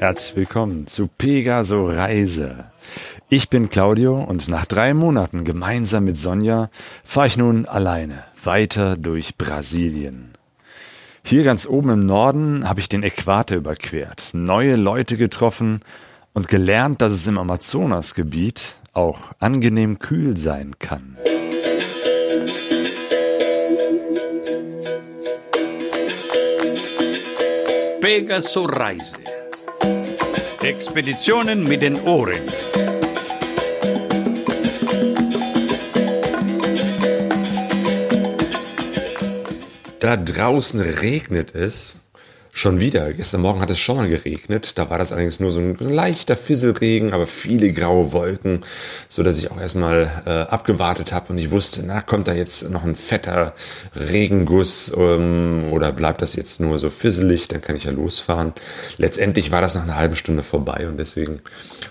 Herzlich willkommen zu Pegaso Reise. Ich bin Claudio und nach drei Monaten gemeinsam mit Sonja fahre ich nun alleine weiter durch Brasilien. Hier ganz oben im Norden habe ich den Äquator überquert, neue Leute getroffen und gelernt, dass es im Amazonasgebiet auch angenehm kühl sein kann. Pegaso Reise. Expeditionen mit den Ohren. Da draußen regnet es. Schon wieder. Gestern Morgen hat es schon mal geregnet. Da war das allerdings nur so ein leichter Fisselregen, aber viele graue Wolken, so dass ich auch erstmal äh, abgewartet habe und ich wusste, na, kommt da jetzt noch ein fetter Regenguss ähm, oder bleibt das jetzt nur so fisselig, dann kann ich ja losfahren. Letztendlich war das nach einer halben Stunde vorbei und deswegen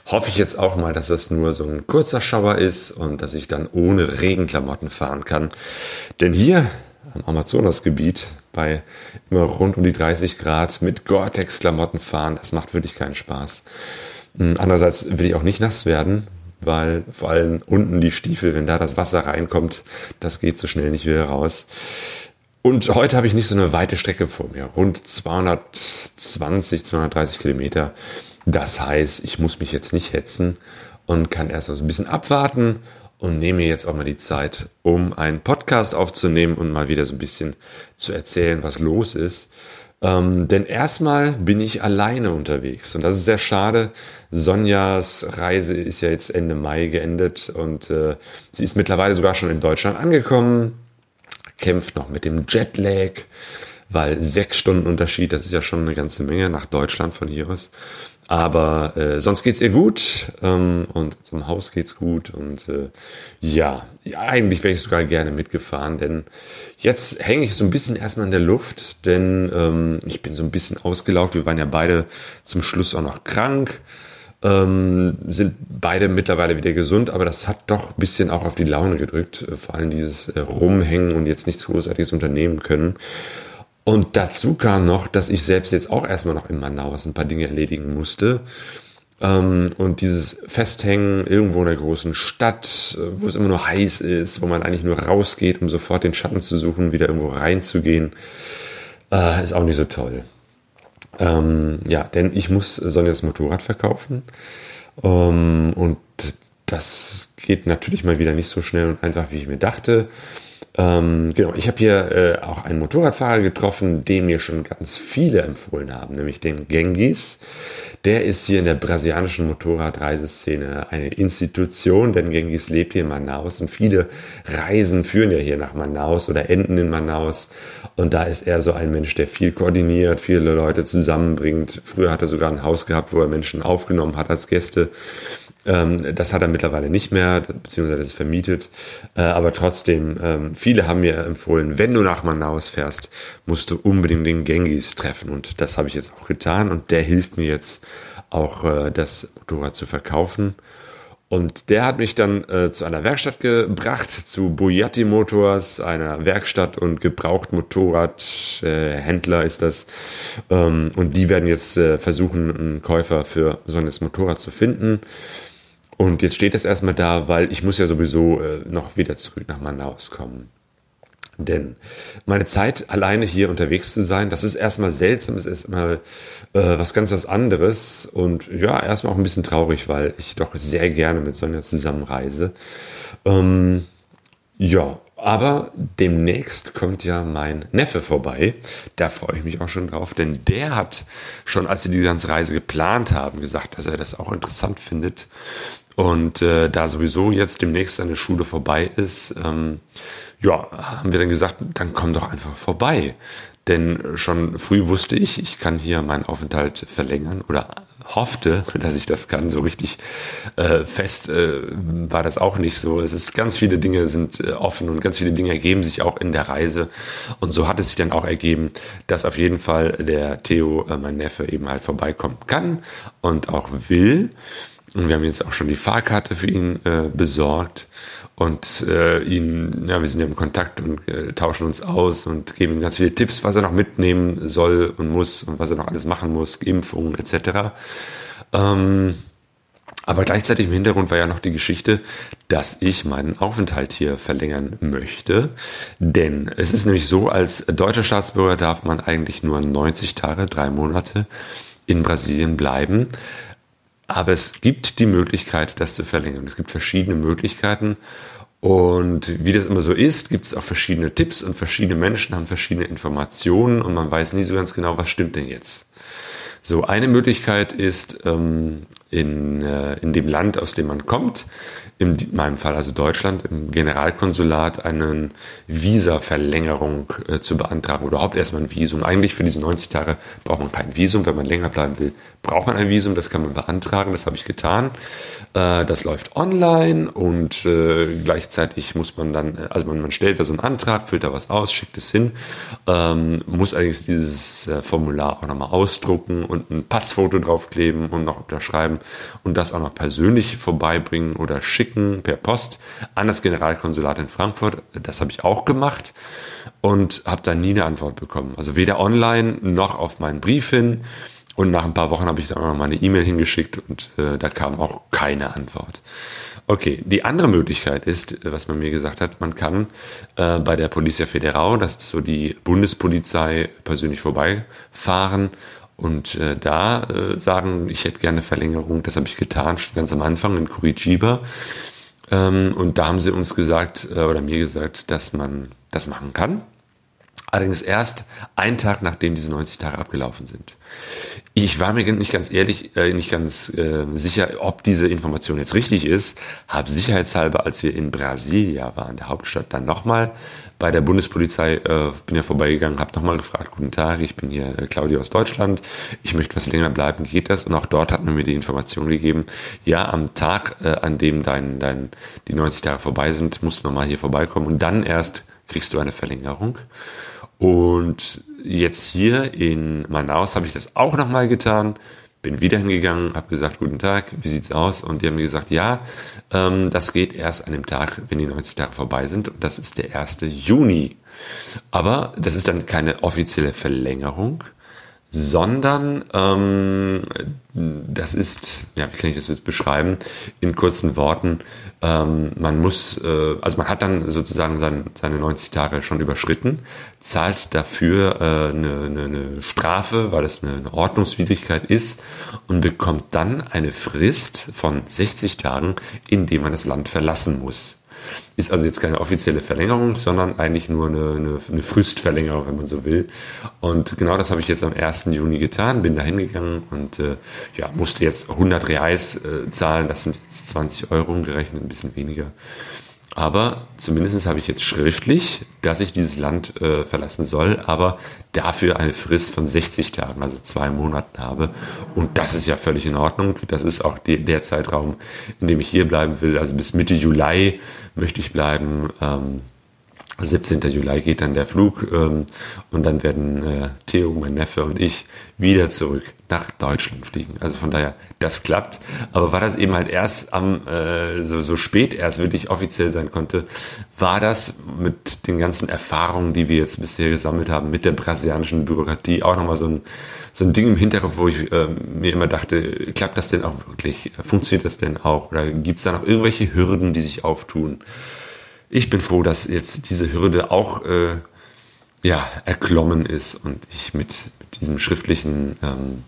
hoffe ich jetzt auch mal, dass das nur so ein kurzer Schauer ist und dass ich dann ohne Regenklamotten fahren kann. Denn hier am Amazonasgebiet bei immer rund um die 30 Grad mit Gore-Tex-Klamotten fahren. Das macht wirklich keinen Spaß. Hm, andererseits will ich auch nicht nass werden, weil vor allem unten die Stiefel, wenn da das Wasser reinkommt, das geht so schnell nicht wieder raus. Und heute habe ich nicht so eine weite Strecke vor mir, rund 220, 230 Kilometer. Das heißt, ich muss mich jetzt nicht hetzen und kann erst mal so ein bisschen abwarten und nehme jetzt auch mal die Zeit, um einen Podcast aufzunehmen und mal wieder so ein bisschen zu erzählen, was los ist. Ähm, denn erstmal bin ich alleine unterwegs und das ist sehr schade. Sonjas Reise ist ja jetzt Ende Mai geendet und äh, sie ist mittlerweile sogar schon in Deutschland angekommen, kämpft noch mit dem Jetlag, weil sechs Stunden Unterschied, das ist ja schon eine ganze Menge nach Deutschland von hier aus. Aber äh, sonst geht's ihr gut ähm, und zum Haus geht's gut und äh, ja, eigentlich wäre ich sogar gerne mitgefahren, denn jetzt hänge ich so ein bisschen erstmal in der Luft, denn ähm, ich bin so ein bisschen ausgelaugt. Wir waren ja beide zum Schluss auch noch krank, ähm, sind beide mittlerweile wieder gesund, aber das hat doch ein bisschen auch auf die Laune gedrückt, äh, vor allem dieses äh, Rumhängen und jetzt nichts Großartiges unternehmen können. Und dazu kam noch, dass ich selbst jetzt auch erstmal noch in Manaus ein paar Dinge erledigen musste. Ähm, und dieses Festhängen irgendwo in der großen Stadt, wo es immer nur heiß ist, wo man eigentlich nur rausgeht, um sofort den Schatten zu suchen, wieder irgendwo reinzugehen, äh, ist auch nicht so toll. Ähm, ja, denn ich muss Sonjas Motorrad verkaufen. Ähm, und das geht natürlich mal wieder nicht so schnell und einfach, wie ich mir dachte. Ähm, genau, ich habe hier äh, auch einen Motorradfahrer getroffen, den mir schon ganz viele empfohlen haben, nämlich den Genghis. Der ist hier in der brasilianischen Motorradreiseszene eine Institution, denn Genghis lebt hier in Manaus und viele Reisen führen ja hier nach Manaus oder enden in Manaus. Und da ist er so ein Mensch, der viel koordiniert, viele Leute zusammenbringt. Früher hat er sogar ein Haus gehabt, wo er Menschen aufgenommen hat als Gäste. Ähm, das hat er mittlerweile nicht mehr, beziehungsweise ist vermietet. Äh, aber trotzdem, ähm, viele haben mir empfohlen, wenn du nach Manaus fährst, musst du unbedingt den Genghis treffen. Und das habe ich jetzt auch getan. Und der hilft mir jetzt auch, äh, das Motorrad zu verkaufen. Und der hat mich dann äh, zu einer Werkstatt gebracht, zu Bugatti Motors, einer Werkstatt und Gebrauchtmotorradhändler äh, ist das. Ähm, und die werden jetzt äh, versuchen, einen Käufer für so ein Motorrad zu finden. Und jetzt steht es erstmal da, weil ich muss ja sowieso äh, noch wieder zurück nach Manaus kommen. Denn meine Zeit alleine hier unterwegs zu sein, das ist erstmal seltsam, ist erstmal äh, was ganz was anderes und ja, erstmal auch ein bisschen traurig, weil ich doch sehr gerne mit Sonja zusammenreise. Ähm, ja, aber demnächst kommt ja mein Neffe vorbei. Da freue ich mich auch schon drauf, denn der hat schon, als sie die ganze Reise geplant haben, gesagt, dass er das auch interessant findet. Und äh, da sowieso jetzt demnächst seine Schule vorbei ist, ähm, ja, haben wir dann gesagt, dann komm doch einfach vorbei. Denn schon früh wusste ich, ich kann hier meinen Aufenthalt verlängern oder hoffte, dass ich das kann. So richtig äh, fest äh, war das auch nicht so. Es ist ganz viele Dinge sind äh, offen und ganz viele Dinge ergeben sich auch in der Reise. Und so hat es sich dann auch ergeben, dass auf jeden Fall der Theo, äh, mein Neffe, eben halt vorbeikommen kann und auch will. Und wir haben jetzt auch schon die Fahrkarte für ihn äh, besorgt und äh, ihn, ja, wir sind ja im Kontakt und äh, tauschen uns aus und geben ihm ganz viele Tipps, was er noch mitnehmen soll und muss und was er noch alles machen muss, Impfungen etc. Ähm, aber gleichzeitig im Hintergrund war ja noch die Geschichte, dass ich meinen Aufenthalt hier verlängern möchte. Denn es ist nämlich so, als deutscher Staatsbürger darf man eigentlich nur 90 Tage, drei Monate in Brasilien bleiben. Aber es gibt die Möglichkeit, das zu verlängern. Es gibt verschiedene Möglichkeiten. Und wie das immer so ist, gibt es auch verschiedene Tipps und verschiedene Menschen haben verschiedene Informationen und man weiß nie so ganz genau, was stimmt denn jetzt. So, eine Möglichkeit ist, ähm, in, äh, in dem Land, aus dem man kommt, in meinem Fall also Deutschland, im Generalkonsulat eine Visa-Verlängerung äh, zu beantragen oder überhaupt erstmal ein Visum. Eigentlich für diese 90 Tage braucht man kein Visum. Wenn man länger bleiben will, braucht man ein Visum. Das kann man beantragen. Das habe ich getan. Äh, das läuft online und äh, gleichzeitig muss man dann, äh, also man, man stellt da so einen Antrag, füllt da was aus, schickt es hin, ähm, muss allerdings dieses äh, Formular auch nochmal ausdrucken und ein Passfoto draufkleben und noch unterschreiben und das auch noch persönlich vorbeibringen oder schicken per Post an das Generalkonsulat in Frankfurt. Das habe ich auch gemacht und habe da nie eine Antwort bekommen. Also weder online noch auf meinen Brief hin. Und nach ein paar Wochen habe ich dann auch noch mal eine E-Mail hingeschickt und äh, da kam auch keine Antwort. Okay, die andere Möglichkeit ist, was man mir gesagt hat, man kann äh, bei der Policia Federal, das ist so die Bundespolizei, persönlich vorbeifahren und äh, da äh, sagen, ich hätte gerne Verlängerung, das habe ich getan, schon ganz am Anfang in Curitiba. Ähm, und da haben sie uns gesagt, äh, oder mir gesagt, dass man das machen kann. Allerdings erst einen Tag, nachdem diese 90 Tage abgelaufen sind. Ich war mir nicht ganz ehrlich, äh, nicht ganz äh, sicher, ob diese Information jetzt richtig ist. Habe sicherheitshalber, als wir in Brasilia waren, der Hauptstadt, dann nochmal bei der Bundespolizei, äh, bin ja vorbeigegangen, habe nochmal gefragt, guten Tag, ich bin hier äh, Claudia aus Deutschland, ich möchte was länger bleiben, geht das? Und auch dort hat man mir die Information gegeben, ja, am Tag, äh, an dem dein, dein, die 90 Tage vorbei sind, musst du nochmal hier vorbeikommen und dann erst kriegst du eine Verlängerung. Und jetzt hier in Manaus habe ich das auch nochmal getan bin wieder hingegangen, habe gesagt, guten Tag, wie sieht's aus? Und die haben mir gesagt, ja, ähm, das geht erst an dem Tag, wenn die 90 Tage vorbei sind. Und das ist der 1. Juni. Aber das ist dann keine offizielle Verlängerung, sondern ähm, das ist, ja, wie kann ich das jetzt beschreiben, in kurzen Worten, ähm, man muss, äh, also man hat dann sozusagen sein, seine 90 Tage schon überschritten, zahlt dafür äh, eine, eine, Strafe, weil es eine, eine Ordnungswidrigkeit ist und bekommt dann eine Frist von 60 Tagen, in dem man das Land verlassen muss. Ist also jetzt keine offizielle Verlängerung, sondern eigentlich nur eine, eine, eine Fristverlängerung, wenn man so will. Und genau das habe ich jetzt am 1. Juni getan, bin da hingegangen und äh, ja, musste jetzt 100 Reais äh, zahlen. Das sind jetzt 20 Euro umgerechnet, ein bisschen weniger. Aber zumindest habe ich jetzt schriftlich, dass ich dieses Land äh, verlassen soll, aber dafür eine Frist von 60 Tagen, also zwei Monaten habe. Und das ist ja völlig in Ordnung. Das ist auch die, der Zeitraum, in dem ich hier bleiben will. Also bis Mitte Juli möchte ich bleiben. Ähm, 17. Juli geht dann der Flug ähm, und dann werden äh, Theo, mein Neffe und ich wieder zurück nach Deutschland fliegen. Also von daher, das klappt. Aber war das eben halt erst am äh, so, so spät erst wirklich offiziell sein konnte, war das mit den ganzen Erfahrungen, die wir jetzt bisher gesammelt haben, mit der brasilianischen Bürokratie auch nochmal so ein, so ein Ding im Hinterkopf, wo ich äh, mir immer dachte, klappt das denn auch wirklich? Funktioniert das denn auch? Oder gibt es da noch irgendwelche Hürden, die sich auftun? Ich bin froh, dass jetzt diese Hürde auch äh, ja, erklommen ist und ich mit, mit diesem schriftlichen ähm,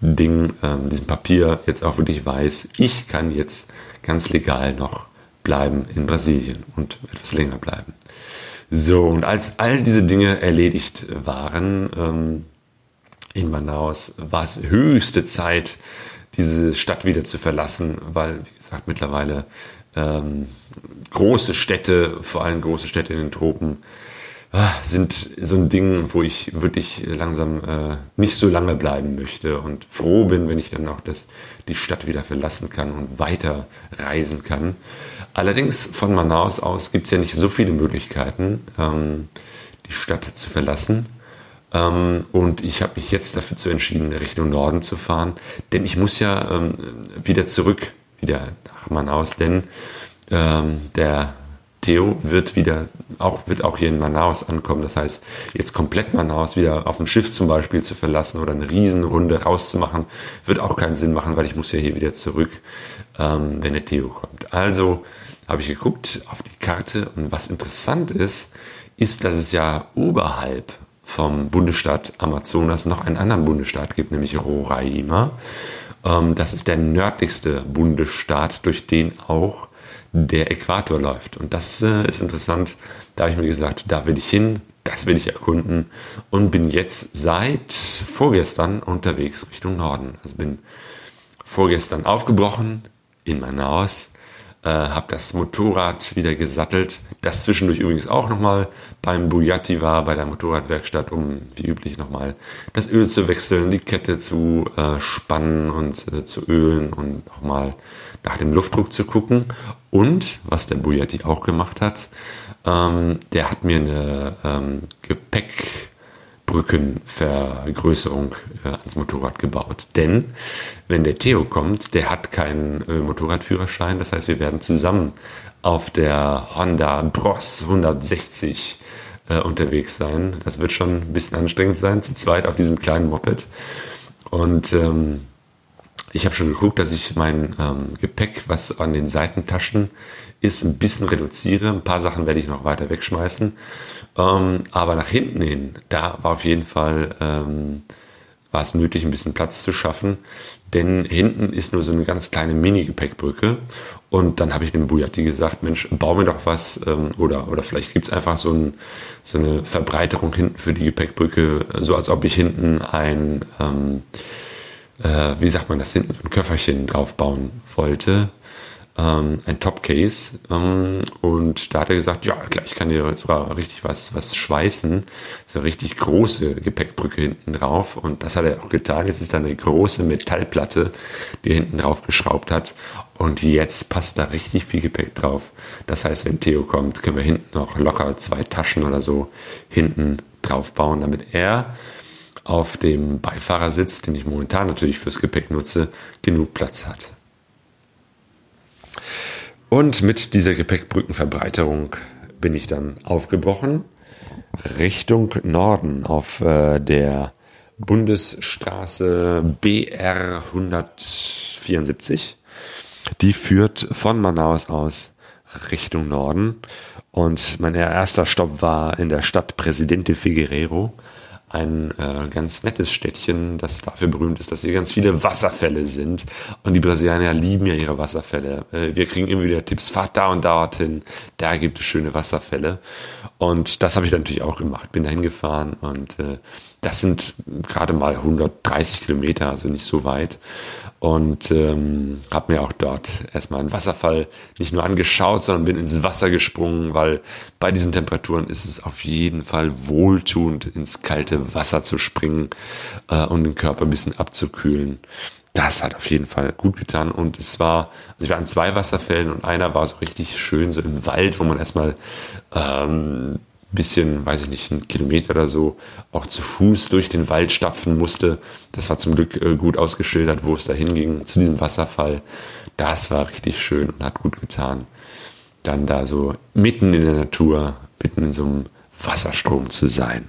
Ding, ähm, diesem Papier jetzt auch wirklich weiß, ich kann jetzt ganz legal noch bleiben in Brasilien und etwas länger bleiben. So, und als all diese Dinge erledigt waren ähm, in Manaus, war es höchste Zeit, diese Stadt wieder zu verlassen, weil, wie gesagt, mittlerweile ähm, große Städte, vor allem große Städte in den Tropen, ah, sind so ein Ding, wo ich wirklich langsam äh, nicht so lange bleiben möchte und froh bin, wenn ich dann auch das, die Stadt wieder verlassen kann und weiter reisen kann. Allerdings von Manaus aus gibt es ja nicht so viele Möglichkeiten, ähm, die Stadt zu verlassen. Ähm, und ich habe mich jetzt dafür zu entschieden, Richtung Norden zu fahren, denn ich muss ja ähm, wieder zurück, wieder nach Manaus, denn ähm, der Theo wird wieder auch, wird auch hier in Manaus ankommen. Das heißt, jetzt komplett Manaus wieder auf ein Schiff zum Beispiel zu verlassen oder eine Riesenrunde rauszumachen, wird auch keinen Sinn machen, weil ich muss ja hier wieder zurück, ähm, wenn der Theo kommt. Also habe ich geguckt auf die Karte und was interessant ist, ist, dass es ja oberhalb vom Bundesstaat Amazonas noch einen anderen Bundesstaat gibt, nämlich Roraima. Ähm, das ist der nördlichste Bundesstaat, durch den auch der Äquator läuft. Und das äh, ist interessant. Da habe ich mir gesagt, da will ich hin, das will ich erkunden und bin jetzt seit vorgestern unterwegs Richtung Norden. Also bin vorgestern aufgebrochen in Manaus, äh, habe das Motorrad wieder gesattelt, das zwischendurch übrigens auch nochmal beim Bugatti war, bei der Motorradwerkstatt, um wie üblich nochmal das Öl zu wechseln, die Kette zu äh, spannen und äh, zu ölen und nochmal nach dem Luftdruck zu gucken. Und was der Bugatti auch gemacht hat, ähm, der hat mir eine ähm, Gepäckbrückenvergrößerung äh, ans Motorrad gebaut. Denn wenn der Theo kommt, der hat keinen äh, Motorradführerschein. Das heißt, wir werden zusammen auf der Honda Bros 160 äh, unterwegs sein. Das wird schon ein bisschen anstrengend sein, zu zweit auf diesem kleinen Moped. Und ähm, ich habe schon geguckt, dass ich mein ähm, Gepäck, was an den Seitentaschen ist, ein bisschen reduziere. Ein paar Sachen werde ich noch weiter wegschmeißen. Ähm, aber nach hinten hin, da war auf jeden Fall ähm, war es nötig, ein bisschen Platz zu schaffen. Denn hinten ist nur so eine ganz kleine Mini-Gepäckbrücke. Und dann habe ich dem Bujati gesagt, Mensch, bau mir doch was. Ähm, oder, oder vielleicht gibt es einfach so, ein, so, eine Verbreiterung hinten für die Gepäckbrücke, so als ob ich hinten ein... Ähm, äh, wie sagt man das, hinten so ein Köfferchen draufbauen wollte. Ähm, ein Top-Case. Ähm, und da hat er gesagt, ja, klar, ich kann dir sogar richtig was, was schweißen. So eine richtig große Gepäckbrücke hinten drauf. Und das hat er auch getan. Jetzt ist da eine große Metallplatte, die er hinten drauf geschraubt hat. Und jetzt passt da richtig viel Gepäck drauf. Das heißt, wenn Theo kommt, können wir hinten noch locker zwei Taschen oder so hinten drauf bauen, damit er auf dem Beifahrersitz, den ich momentan natürlich fürs Gepäck nutze, genug Platz hat. Und mit dieser Gepäckbrückenverbreiterung bin ich dann aufgebrochen Richtung Norden auf äh, der Bundesstraße BR 174. Die führt von Manaus aus Richtung Norden. Und mein erster Stopp war in der Stadt Presidente Figueroa ein äh, ganz nettes Städtchen, das dafür berühmt ist, dass hier ganz viele Wasserfälle sind. Und die Brasilianer lieben ja ihre Wasserfälle. Äh, wir kriegen immer wieder Tipps, fahrt da und dorthin, da gibt es schöne Wasserfälle. Und das habe ich natürlich auch gemacht, bin da hingefahren und äh, das sind gerade mal 130 Kilometer, also nicht so weit. Und ähm, habe mir auch dort erstmal einen Wasserfall nicht nur angeschaut, sondern bin ins Wasser gesprungen, weil bei diesen Temperaturen ist es auf jeden Fall wohltuend, ins kalte Wasser zu springen äh, und den Körper ein bisschen abzukühlen. Das hat auf jeden Fall gut getan. Und es war, also wir waren zwei Wasserfällen und einer war so richtig schön, so im Wald, wo man erstmal ähm, bisschen, weiß ich nicht, einen Kilometer oder so, auch zu Fuß durch den Wald stapfen musste. Das war zum Glück äh, gut ausgeschildert, wo es da hinging, zu diesem Wasserfall. Das war richtig schön und hat gut getan. Dann da so mitten in der Natur, mitten in so einem Wasserstrom zu sein.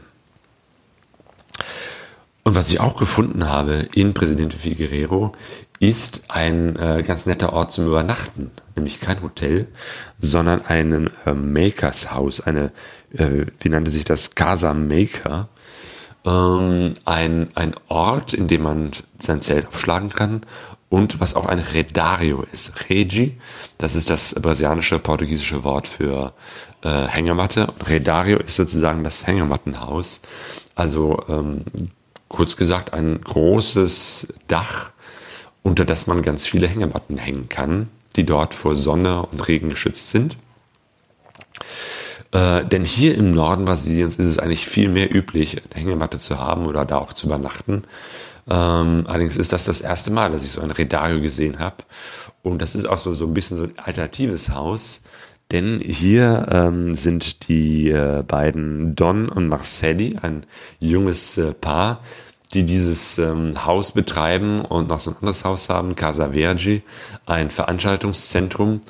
Und was ich auch gefunden habe in Presidente Figueroa, ist ein äh, ganz netter Ort zum Übernachten. Nämlich kein Hotel, sondern ein äh, Makers House, eine äh, wie nannte sich das, Casa Maker, ähm, ein, ein Ort, in dem man sein Zelt aufschlagen kann und was auch ein Redario ist. Regi, das ist das brasilianische, portugiesische Wort für äh, Hängematte. Redario ist sozusagen das Hängemattenhaus. Also ähm, kurz gesagt ein großes Dach, unter das man ganz viele Hängematten hängen kann, die dort vor Sonne und Regen geschützt sind. Äh, denn hier im Norden Brasiliens ist es eigentlich viel mehr üblich, eine Hängematte zu haben oder da auch zu übernachten. Ähm, allerdings ist das das erste Mal, dass ich so ein Redario gesehen habe. Und das ist auch so, so ein bisschen so ein alternatives Haus. Denn hier ähm, sind die äh, beiden Don und Marcelli, ein junges äh, Paar, die dieses ähm, Haus betreiben und noch so ein anderes Haus haben, Casa Vergi, ein Veranstaltungszentrum.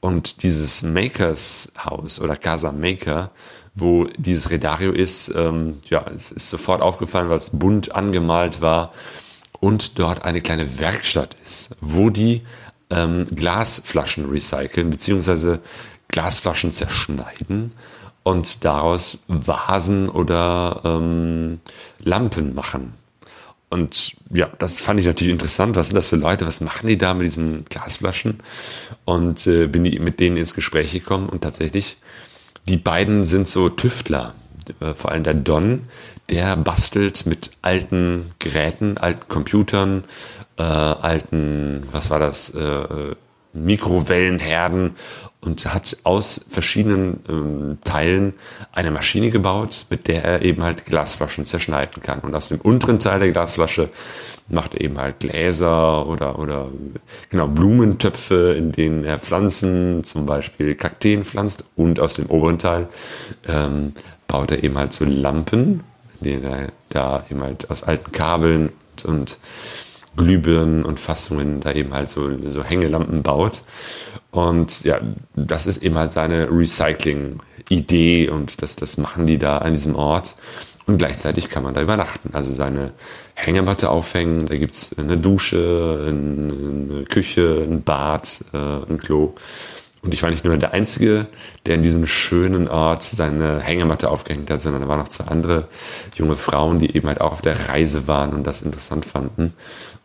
Und dieses Makers Haus oder Casa Maker, wo dieses Redario ist, ähm, ja, es ist sofort aufgefallen, weil es bunt angemalt war und dort eine kleine Werkstatt ist, wo die ähm, Glasflaschen recyceln, beziehungsweise Glasflaschen zerschneiden und daraus Vasen oder ähm, Lampen machen. Und ja, das fand ich natürlich interessant. Was sind das für Leute? Was machen die da mit diesen Glasflaschen? Und äh, bin mit denen ins Gespräch gekommen und tatsächlich, die beiden sind so Tüftler. Äh, vor allem der Don, der bastelt mit alten Geräten, alten Computern, äh, alten, was war das, äh, äh Mikrowellenherden und hat aus verschiedenen ähm, Teilen eine Maschine gebaut, mit der er eben halt Glasflaschen zerschneiden kann. Und aus dem unteren Teil der Glasflasche macht er eben halt Gläser oder, oder genau Blumentöpfe, in denen er Pflanzen, zum Beispiel Kakteen pflanzt. Und aus dem oberen Teil ähm, baut er eben halt so Lampen, in denen er da eben halt aus alten Kabeln und, und Glühbirnen und Fassungen da eben halt so, so Hängelampen baut. Und ja, das ist eben halt seine Recycling-Idee und das, das machen die da an diesem Ort. Und gleichzeitig kann man da übernachten. Also seine Hängematte aufhängen, da gibt es eine Dusche, eine Küche, ein Bad, äh, ein Klo. Und ich war nicht nur der Einzige, der in diesem schönen Ort seine Hängematte aufgehängt hat, sondern da waren noch zwei andere junge Frauen, die eben halt auch auf der Reise waren und das interessant fanden.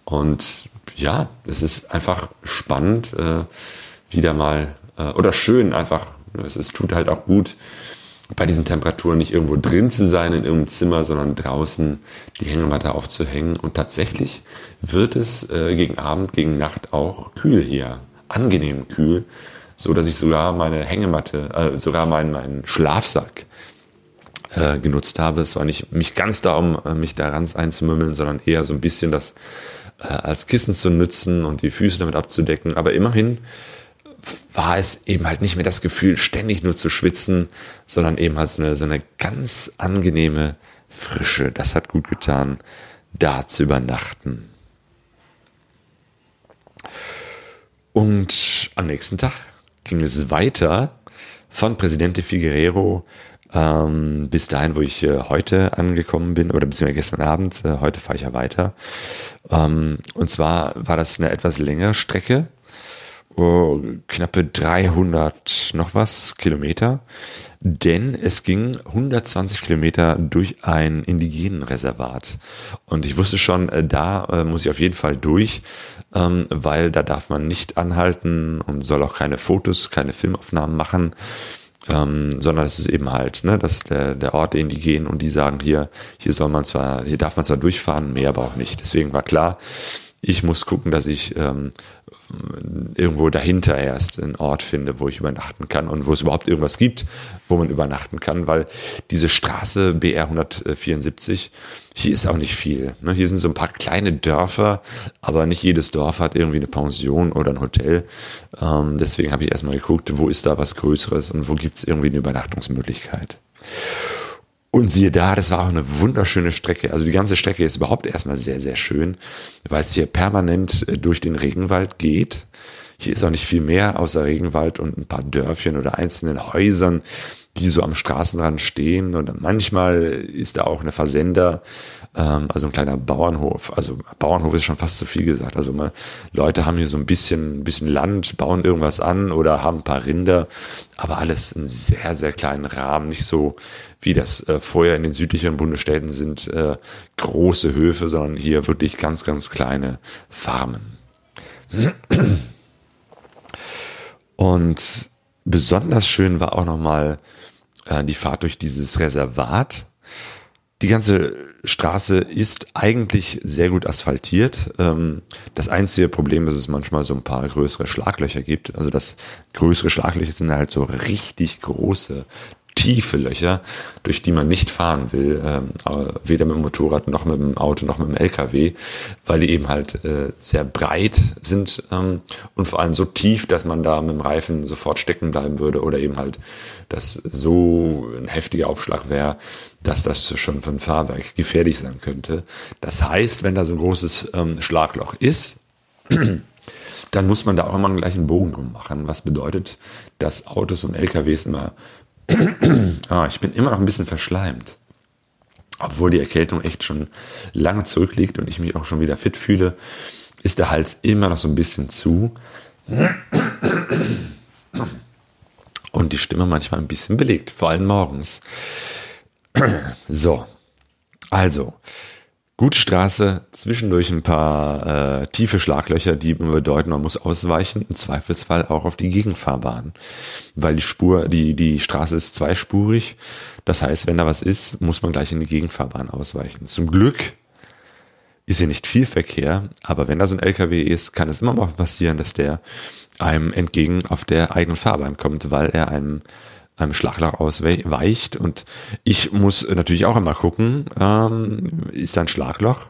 Und ja, es ist einfach spannend, äh, wieder mal, äh, oder schön einfach. Es, es tut halt auch gut, bei diesen Temperaturen nicht irgendwo drin zu sein in irgendeinem Zimmer, sondern draußen die Hängematte aufzuhängen. Und tatsächlich wird es äh, gegen Abend, gegen Nacht auch kühl hier. Angenehm kühl, so dass ich sogar meine Hängematte, äh, sogar meinen, meinen Schlafsack äh, genutzt habe. Es war nicht mich ganz da, um äh, mich da ganz einzumümmeln, sondern eher so ein bisschen das äh, als Kissen zu nutzen und die Füße damit abzudecken. Aber immerhin war es eben halt nicht mehr das Gefühl, ständig nur zu schwitzen, sondern eben halt so eine, so eine ganz angenehme Frische. Das hat gut getan, da zu übernachten. Und am nächsten Tag ging es weiter von Presidente Figueroa ähm, bis dahin, wo ich äh, heute angekommen bin, oder beziehungsweise gestern Abend, äh, heute fahre ich ja weiter. Ähm, und zwar war das eine etwas längere Strecke, oh, knappe 300 noch was Kilometer, denn es ging 120 Kilometer durch ein indigenen Reservat. Und ich wusste schon, äh, da äh, muss ich auf jeden Fall durch, ähm, weil da darf man nicht anhalten und soll auch keine Fotos, keine Filmaufnahmen machen ähm, sondern es ist eben halt, ne, dass der, der Ort, in die gehen und die sagen, hier, hier soll man zwar, hier darf man zwar durchfahren, mehr aber auch nicht. Deswegen war klar, ich muss gucken, dass ich ähm, irgendwo dahinter erst einen Ort finde, wo ich übernachten kann und wo es überhaupt irgendwas gibt, wo man übernachten kann, weil diese Straße BR 174, hier ist auch nicht viel. Ne? Hier sind so ein paar kleine Dörfer, aber nicht jedes Dorf hat irgendwie eine Pension oder ein Hotel. Ähm, deswegen habe ich erstmal geguckt, wo ist da was Größeres und wo gibt es irgendwie eine Übernachtungsmöglichkeit. Und siehe da, das war auch eine wunderschöne Strecke. Also die ganze Strecke ist überhaupt erstmal sehr, sehr schön, weil es hier permanent äh, durch den Regenwald geht. Hier ist auch nicht viel mehr außer Regenwald und ein paar Dörfchen oder einzelnen Häusern, die so am Straßenrand stehen. Und manchmal ist da auch eine Versender, ähm, also ein kleiner Bauernhof. Also Bauernhof ist schon fast zu viel gesagt. Also man, Leute haben hier so ein bisschen, ein bisschen Land, bauen irgendwas an oder haben ein paar Rinder, aber alles in sehr, sehr kleinen Rahmen, nicht so wie das äh, vorher in den südlichen Bundesstädten sind, äh, große Höfe, sondern hier wirklich ganz, ganz kleine Farmen. Und besonders schön war auch nochmal äh, die Fahrt durch dieses Reservat. Die ganze Straße ist eigentlich sehr gut asphaltiert. Ähm, das einzige Problem ist, dass es manchmal so ein paar größere Schlaglöcher gibt. Also das größere Schlaglöcher sind halt so richtig große tiefe Löcher, durch die man nicht fahren will, ähm, weder mit dem Motorrad noch mit dem Auto noch mit dem LKW, weil die eben halt äh, sehr breit sind ähm, und vor allem so tief, dass man da mit dem Reifen sofort stecken bleiben würde oder eben halt, dass so ein heftiger Aufschlag wäre, dass das schon für ein Fahrwerk gefährlich sein könnte. Das heißt, wenn da so ein großes ähm, Schlagloch ist, dann muss man da auch immer einen gleichen Bogen drum machen, was bedeutet, dass Autos und LKWs immer ah, ich bin immer noch ein bisschen verschleimt. Obwohl die Erkältung echt schon lange zurückliegt und ich mich auch schon wieder fit fühle, ist der Hals immer noch so ein bisschen zu. Und die Stimme manchmal ein bisschen belegt, vor allem morgens. So, also, Gute Straße, zwischendurch ein paar äh, tiefe Schlaglöcher, die bedeuten, man muss ausweichen, im Zweifelsfall auch auf die Gegenfahrbahn. Weil die Spur, die, die Straße ist zweispurig. Das heißt, wenn da was ist, muss man gleich in die Gegenfahrbahn ausweichen. Zum Glück ist hier nicht viel Verkehr, aber wenn da so ein LKW ist, kann es immer mal passieren, dass der einem entgegen auf der eigenen Fahrbahn kommt, weil er einem einem Schlagloch ausweicht. Und ich muss natürlich auch immer gucken, ähm, ist da ein Schlagloch?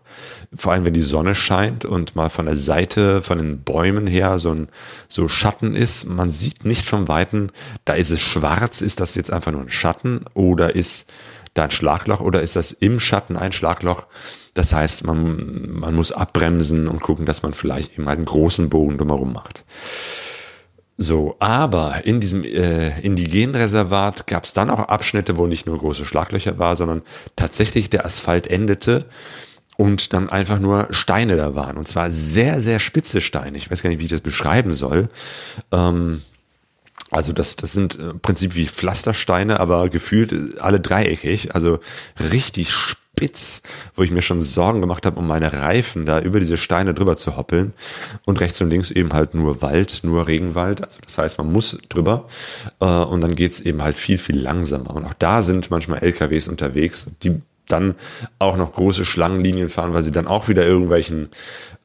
Vor allem, wenn die Sonne scheint und mal von der Seite, von den Bäumen her so ein so Schatten ist. Man sieht nicht vom Weiten, da ist es schwarz, ist das jetzt einfach nur ein Schatten oder ist da ein Schlagloch oder ist das im Schatten ein Schlagloch? Das heißt, man, man muss abbremsen und gucken, dass man vielleicht eben einen großen Bogen drumherum macht. So, aber in diesem äh, Indigenreservat gab es dann auch Abschnitte, wo nicht nur große Schlaglöcher war, sondern tatsächlich der Asphalt endete und dann einfach nur Steine da waren. Und zwar sehr, sehr spitze Steine. Ich weiß gar nicht, wie ich das beschreiben soll. Ähm, also das, das sind im Prinzip wie Pflastersteine, aber gefühlt alle dreieckig. Also richtig spitze spitz, wo ich mir schon Sorgen gemacht habe, um meine Reifen da über diese Steine drüber zu hoppeln. Und rechts und links eben halt nur Wald, nur Regenwald. Also das heißt, man muss drüber. Äh, und dann geht's eben halt viel, viel langsamer. Und auch da sind manchmal LKWs unterwegs, die dann auch noch große Schlangenlinien fahren, weil sie dann auch wieder irgendwelchen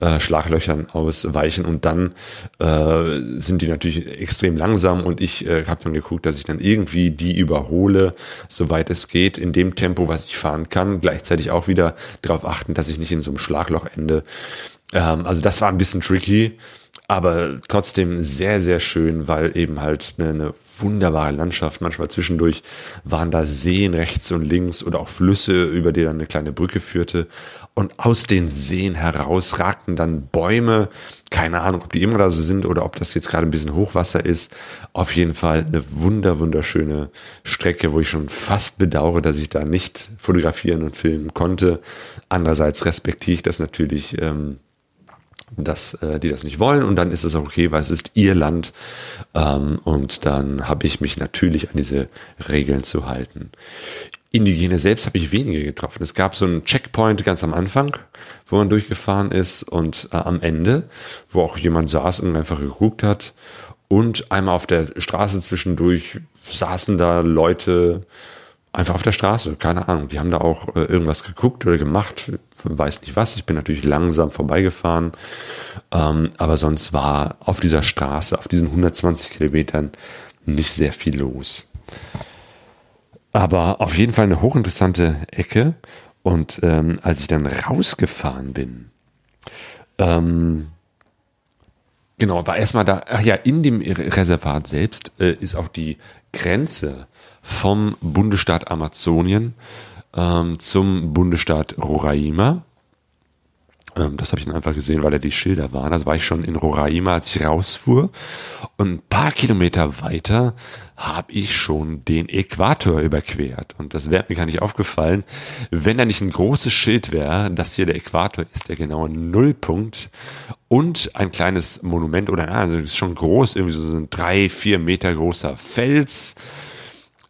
äh, Schlaglöchern ausweichen. Und dann äh, sind die natürlich extrem langsam. Und ich äh, habe dann geguckt, dass ich dann irgendwie die überhole, soweit es geht, in dem Tempo, was ich fahren kann, gleichzeitig auch wieder darauf achten, dass ich nicht in so einem Schlagloch ende. Ähm, also das war ein bisschen tricky aber trotzdem sehr, sehr schön, weil eben halt eine, eine, wunderbare Landschaft. Manchmal zwischendurch waren da Seen rechts und links oder auch Flüsse, über die dann eine kleine Brücke führte. Und aus den Seen heraus ragten dann Bäume. Keine Ahnung, ob die immer da so sind oder ob das jetzt gerade ein bisschen Hochwasser ist. Auf jeden Fall eine wunder, wunderschöne Strecke, wo ich schon fast bedauere, dass ich da nicht fotografieren und filmen konnte. Andererseits respektiere ich das natürlich. Ähm, dass äh, die das nicht wollen und dann ist es auch okay, weil es ist ihr Land ähm, und dann habe ich mich natürlich an diese Regeln zu halten. Indigene selbst habe ich wenige getroffen. Es gab so einen Checkpoint ganz am Anfang, wo man durchgefahren ist und äh, am Ende, wo auch jemand saß und einfach geguckt hat und einmal auf der Straße zwischendurch saßen da Leute einfach auf der Straße, keine Ahnung. Die haben da auch äh, irgendwas geguckt oder gemacht, weiß nicht was. Ich bin natürlich langsam vorbeigefahren, ähm, aber sonst war auf dieser Straße, auf diesen 120 Kilometern nicht sehr viel los. Aber auf jeden Fall eine hochinteressante Ecke. Und ähm, als ich dann rausgefahren bin, ähm, genau, war erstmal da, ach ja, in dem Reservat selbst äh, ist auch die Grenze vom Bundesstaat Amazonien ähm, zum Bundesstaat Roraima. Ähm, das habe ich dann einfach gesehen, weil da die Schilder waren. Also war ich schon in Roraima, als ich rausfuhr. Und ein paar Kilometer weiter habe ich schon den Äquator überquert. Und das wäre mir gar nicht aufgefallen, wenn da nicht ein großes Schild wäre, dass hier der Äquator ist, der genaue Nullpunkt. Und ein kleines Monument oder, also ist schon groß, irgendwie so ein drei, vier Meter großer Fels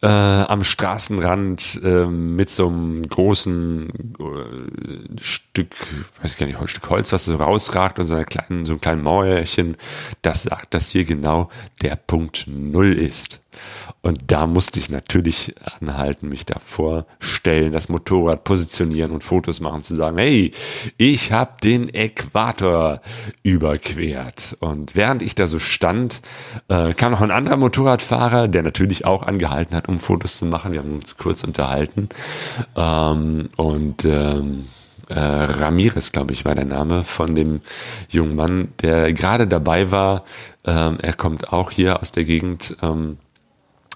äh, am Straßenrand äh, mit so einem großen äh, Stück, weiß ich gar nicht, Stück Holz, was so rausragt und so einer kleinen, so einem kleinen Mauerchen, das sagt, dass hier genau der Punkt Null ist. Und da musste ich natürlich anhalten, mich davor stellen, das Motorrad positionieren und Fotos machen, zu sagen, hey, ich habe den Äquator überquert. Und während ich da so stand, äh, kam noch ein anderer Motorradfahrer, der natürlich auch angehalten hat, um Fotos zu machen. Wir haben uns kurz unterhalten. Ähm, und ähm, äh, Ramirez, glaube ich, war der Name von dem jungen Mann, der gerade dabei war. Ähm, er kommt auch hier aus der Gegend. Ähm,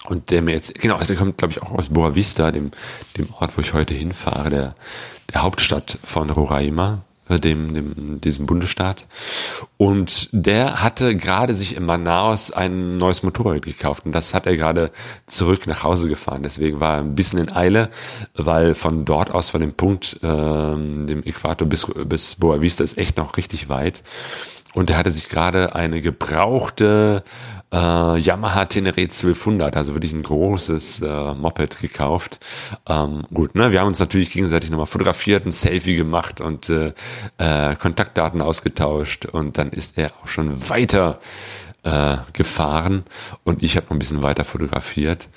und der mir jetzt, genau, also er kommt, glaube ich, auch aus Boa Vista, dem, dem Ort, wo ich heute hinfahre, der, der Hauptstadt von Roraima, äh, dem, dem, diesem Bundesstaat. Und der hatte gerade sich in Manaus ein neues Motorrad gekauft. Und das hat er gerade zurück nach Hause gefahren. Deswegen war er ein bisschen in Eile, weil von dort aus, von dem Punkt, äh, dem Äquator bis, bis Boa Vista ist echt noch richtig weit. Und er hatte sich gerade eine gebrauchte äh, Yamaha Tenere 1200, also wirklich ein großes äh, Moped gekauft. Ähm, gut, ne, wir haben uns natürlich gegenseitig nochmal fotografiert, ein Selfie gemacht und äh, äh, Kontaktdaten ausgetauscht und dann ist er auch schon weiter äh, gefahren und ich habe noch ein bisschen weiter fotografiert.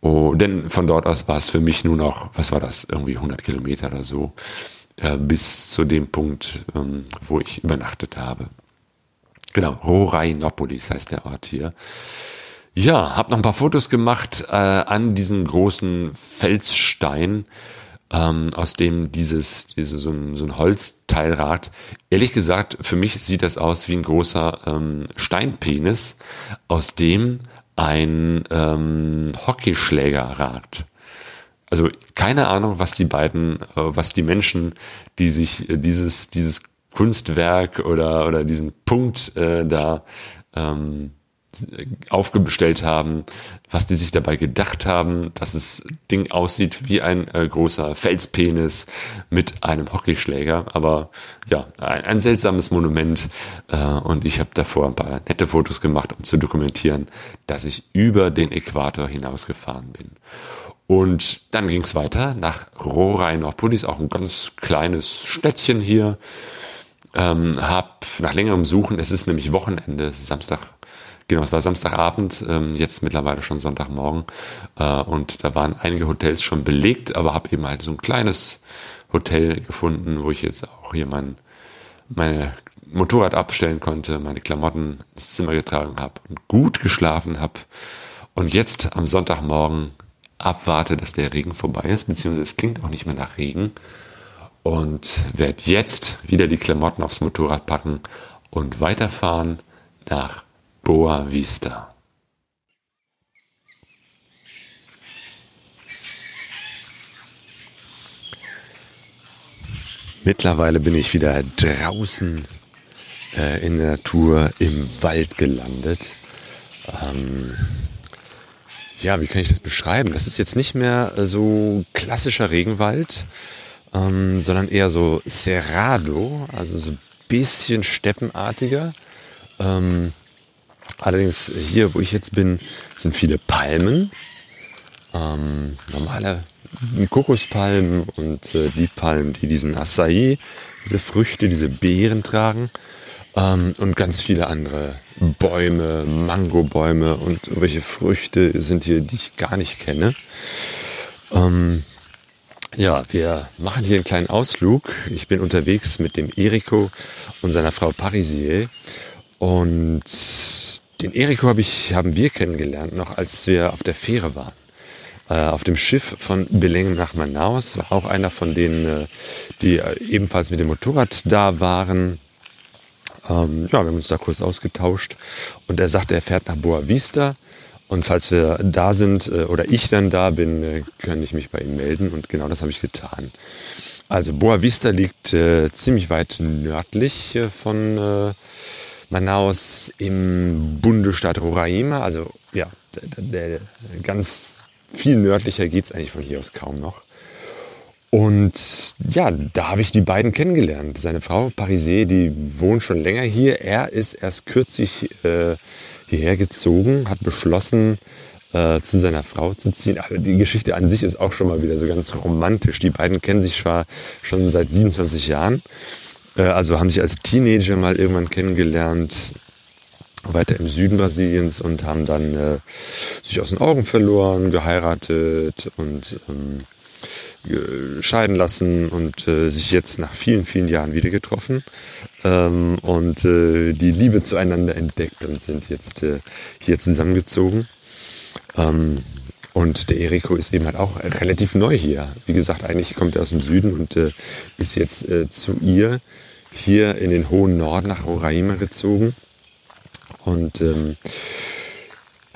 Oh, denn von dort aus war es für mich nur noch, was war das, irgendwie 100 Kilometer oder so, äh, bis zu dem Punkt, ähm, wo ich übernachtet habe. Genau, Rorainopolis heißt der Ort hier. Ja, habe noch ein paar Fotos gemacht äh, an diesen großen Felsstein, ähm, aus dem dieses, diese, so, ein, so ein Holzteilrad, ehrlich gesagt, für mich sieht das aus wie ein großer ähm, Steinpenis, aus dem ein ähm, Hockeyschläger ragt. Also keine Ahnung, was die beiden, äh, was die Menschen, die sich äh, dieses, dieses Kunstwerk oder, oder diesen Punkt äh, da ähm, aufgestellt haben, was die sich dabei gedacht haben, dass das Ding aussieht wie ein äh, großer Felspenis mit einem Hockeyschläger. Aber ja, ein, ein seltsames Monument. Äh, und ich habe davor ein paar nette Fotos gemacht, um zu dokumentieren, dass ich über den Äquator hinausgefahren bin. Und dann ging es weiter nach Rorainopolis, auch ein ganz kleines Städtchen hier. Ähm, hab nach längerem Suchen, es ist nämlich Wochenende, Samstag, genau, es war Samstagabend, ähm, jetzt mittlerweile schon Sonntagmorgen. Äh, und da waren einige Hotels schon belegt, aber habe eben halt so ein kleines Hotel gefunden, wo ich jetzt auch hier mein, meine Motorrad abstellen konnte, meine Klamotten ins Zimmer getragen habe und gut geschlafen habe. Und jetzt am Sonntagmorgen abwarte, dass der Regen vorbei ist, beziehungsweise es klingt auch nicht mehr nach Regen und werde jetzt wieder die Klamotten aufs Motorrad packen und weiterfahren nach Boa Vista. Mittlerweile bin ich wieder draußen äh, in der Natur im Wald gelandet. Ähm, ja, wie kann ich das beschreiben? Das ist jetzt nicht mehr so klassischer Regenwald, ähm, sondern eher so Cerrado, also so ein bisschen steppenartiger. Ähm, allerdings hier, wo ich jetzt bin, sind viele Palmen. Ähm, normale Kokospalmen und äh, die Palmen, die diesen Acai, diese Früchte, diese Beeren tragen. Ähm, und ganz viele andere Bäume, Mangobäume und irgendwelche Früchte sind hier, die ich gar nicht kenne. Ähm, ja, wir machen hier einen kleinen Ausflug. Ich bin unterwegs mit dem Eriko und seiner Frau Parisier. Und den Eriko hab ich, haben wir kennengelernt, noch als wir auf der Fähre waren. Äh, auf dem Schiff von Belém nach Manaus war auch einer von denen, äh, die äh, ebenfalls mit dem Motorrad da waren. Ähm, ja, wir haben uns da kurz ausgetauscht. Und er sagte, er fährt nach Boa Vista und falls wir da sind äh, oder ich dann da bin, äh, kann ich mich bei ihm melden. Und genau das habe ich getan. Also Boa Vista liegt äh, ziemlich weit nördlich äh, von äh, Manaus im Bundesstaat Roraima. Also ja, der, der, ganz viel nördlicher geht es eigentlich von hier aus kaum noch. Und ja, da habe ich die beiden kennengelernt. Seine Frau Parisé, die wohnt schon länger hier. Er ist erst kürzlich äh, hierher gezogen, hat beschlossen, äh, zu seiner Frau zu ziehen. Aber die Geschichte an sich ist auch schon mal wieder so ganz romantisch. Die beiden kennen sich zwar schon seit 27 Jahren, äh, also haben sich als Teenager mal irgendwann kennengelernt. weiter im Süden Brasiliens und haben dann äh, sich aus den Augen verloren, geheiratet und ähm, scheiden lassen und äh, sich jetzt nach vielen, vielen Jahren wieder getroffen ähm, und äh, die Liebe zueinander entdeckt und sind jetzt äh, hier zusammengezogen. Ähm, und der Eriko ist eben halt auch relativ neu hier. Wie gesagt, eigentlich kommt er aus dem Süden und äh, ist jetzt äh, zu ihr hier in den hohen Norden nach Roraima gezogen. Und ähm,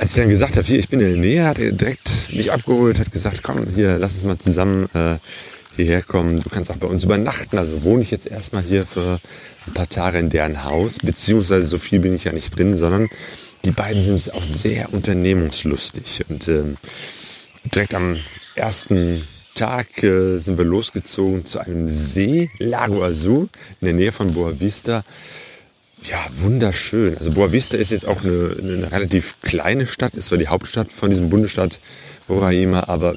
als ich dann gesagt habe, hier, ich bin in der Nähe, hat er direkt mich abgeholt, hat gesagt, komm, hier, lass uns mal zusammen äh, hierher kommen. Du kannst auch bei uns übernachten. Also wohne ich jetzt erstmal hier für ein paar Tage in deren Haus, beziehungsweise so viel bin ich ja nicht drin, sondern die beiden sind auch sehr unternehmungslustig. Und ähm, direkt am ersten Tag äh, sind wir losgezogen zu einem See, Lago Azul, in der Nähe von Boa Vista ja, wunderschön. Also Boa Vista ist jetzt auch eine, eine relativ kleine Stadt, ist zwar die Hauptstadt von diesem Bundesstaat Roraima, aber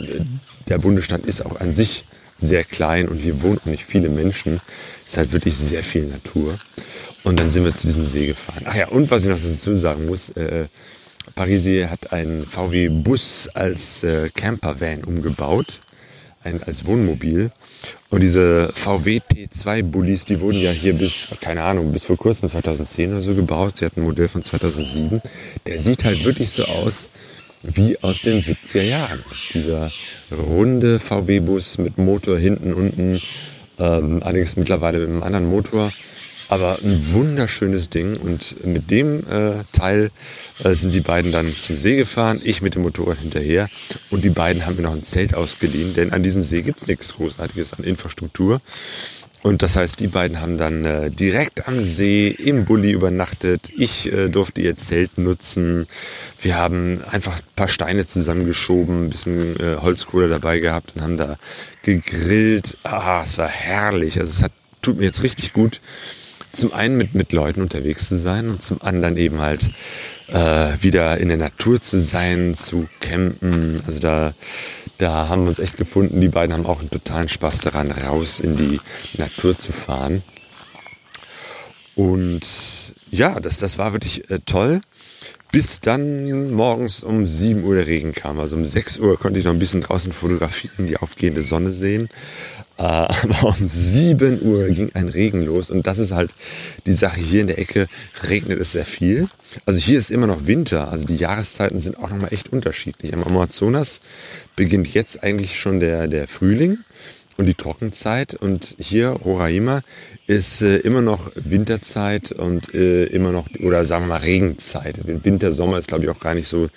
der Bundesstaat ist auch an sich sehr klein und hier wohnen auch nicht viele Menschen. Ist halt wirklich sehr viel Natur. Und dann sind wir zu diesem See gefahren. Ach ja, und was ich noch dazu sagen muss, äh, Parisier hat einen VW-Bus als äh, Campervan umgebaut ein, als Wohnmobil. Und diese VW T2-Bullis, die wurden ja hier bis, keine Ahnung, bis vor kurzem 2010 oder so gebaut. Sie hatten ein Modell von 2007. Der sieht halt wirklich so aus wie aus den 70er Jahren. Dieser runde VW-Bus mit Motor hinten, unten, ähm, allerdings mittlerweile mit einem anderen Motor. Aber ein wunderschönes Ding und mit dem äh, Teil äh, sind die beiden dann zum See gefahren, ich mit dem Motorrad hinterher und die beiden haben mir noch ein Zelt ausgeliehen, denn an diesem See gibt es nichts Großartiges an Infrastruktur. Und das heißt, die beiden haben dann äh, direkt am See im Bulli übernachtet. Ich äh, durfte ihr Zelt nutzen. Wir haben einfach ein paar Steine zusammengeschoben, ein bisschen äh, Holzkohle dabei gehabt und haben da gegrillt. Ah, es war herrlich. Also es hat, tut mir jetzt richtig gut, zum einen mit, mit Leuten unterwegs zu sein und zum anderen eben halt äh, wieder in der Natur zu sein, zu campen. Also da, da haben wir uns echt gefunden. Die beiden haben auch einen totalen Spaß daran, raus in die Natur zu fahren. Und ja, das, das war wirklich äh, toll. Bis dann morgens um 7 Uhr der Regen kam. Also um 6 Uhr konnte ich noch ein bisschen draußen fotografieren, die aufgehende Sonne sehen. Äh, aber um 7 Uhr ging ein Regen los und das ist halt die Sache. Hier in der Ecke regnet es sehr viel. Also hier ist immer noch Winter. Also die Jahreszeiten sind auch nochmal echt unterschiedlich. Am Amazonas beginnt jetzt eigentlich schon der, der Frühling und die Trockenzeit. Und hier Roraima ist äh, immer noch Winterzeit und äh, immer noch, oder sagen wir mal Regenzeit. Winter, Sommer ist glaube ich auch gar nicht so